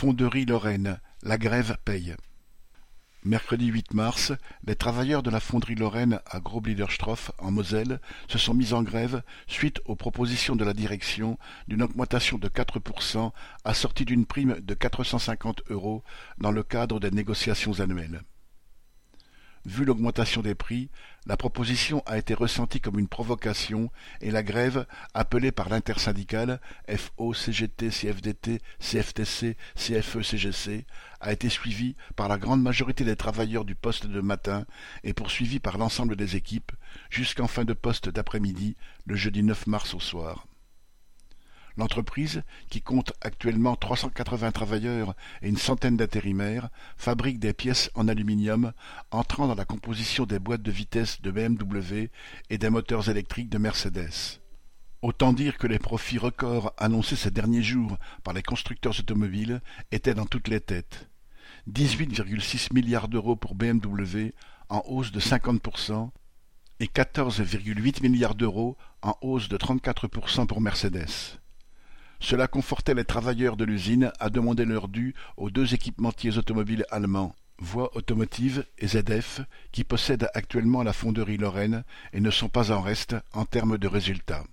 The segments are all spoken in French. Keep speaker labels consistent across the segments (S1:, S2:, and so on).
S1: Fonderie Lorraine, la grève paye. Mercredi 8 mars, les travailleurs de la fonderie Lorraine à Grob-Liederstroff, en Moselle, se sont mis en grève suite aux propositions de la direction d'une augmentation de 4% assortie d'une prime de 450 euros dans le cadre des négociations annuelles. Vu l'augmentation des prix, la proposition a été ressentie comme une provocation et la grève, appelée par l'intersyndicale FO, CGT, CFDT, CFTC, CFE, CGC, a été suivie par la grande majorité des travailleurs du poste de matin et poursuivie par l'ensemble des équipes jusqu'en fin de poste d'après-midi le jeudi 9 mars au soir. L'entreprise, qui compte actuellement 380 travailleurs et une centaine d'intérimaires, fabrique des pièces en aluminium entrant dans la composition des boîtes de vitesse de BMW et des moteurs électriques de Mercedes. Autant dire que les profits records annoncés ces derniers jours par les constructeurs automobiles étaient dans toutes les têtes. 18,6 milliards d'euros pour BMW, en hausse de 50%, et 14,8 milliards d'euros, en hausse de 34% pour Mercedes. Cela confortait les travailleurs de l'usine à demander leur dû aux deux équipementiers automobiles allemands, Voie Automotive et ZF, qui possèdent actuellement la fonderie Lorraine et ne sont pas en reste en termes de résultats.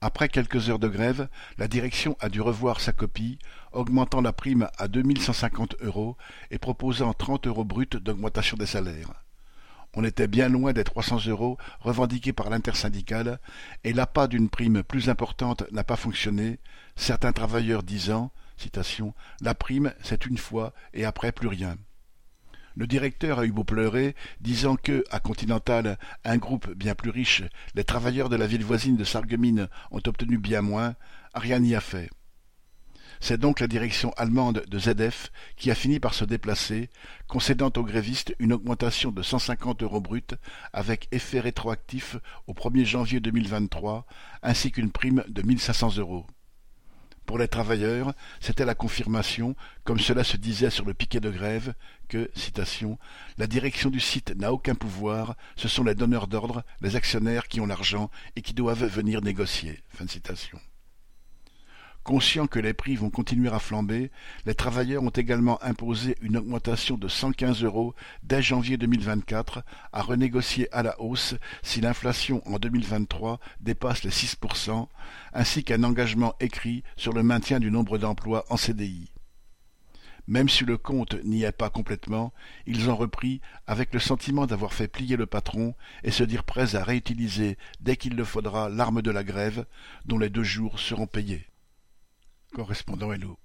S1: Après quelques heures de grève, la direction a dû revoir sa copie, augmentant la prime à 2150 euros et proposant 30 euros bruts d'augmentation des salaires. On était bien loin des trois cents euros revendiqués par l'intersyndicale, et l'appât d'une prime plus importante n'a pas fonctionné, certains travailleurs disant citation, La prime, c'est une fois, et après plus rien. Le directeur a eu beau pleurer, disant que, à Continental, un groupe bien plus riche, les travailleurs de la ville voisine de Sarreguemines ont obtenu bien moins, rien n'y a fait. C'est donc la direction allemande de ZF qui a fini par se déplacer, concédant aux grévistes une augmentation de 150 euros bruts avec effet rétroactif au 1er janvier 2023, ainsi qu'une prime de 1500 euros. Pour les travailleurs, c'était la confirmation, comme cela se disait sur le piquet de grève, que, citation, la direction du site n'a aucun pouvoir, ce sont les donneurs d'ordre, les actionnaires qui ont l'argent et qui doivent venir négocier. Conscients que les prix vont continuer à flamber, les travailleurs ont également imposé une augmentation de 115 euros dès janvier 2024 à renégocier à la hausse si l'inflation en 2023 dépasse les 6%, ainsi qu'un engagement écrit sur le maintien du nombre d'emplois en CDI. Même si le compte n'y est pas complètement, ils ont repris avec le sentiment d'avoir fait plier le patron et se dire prêts à réutiliser dès qu'il le faudra l'arme de la grève, dont les deux jours seront payés. Correspondant.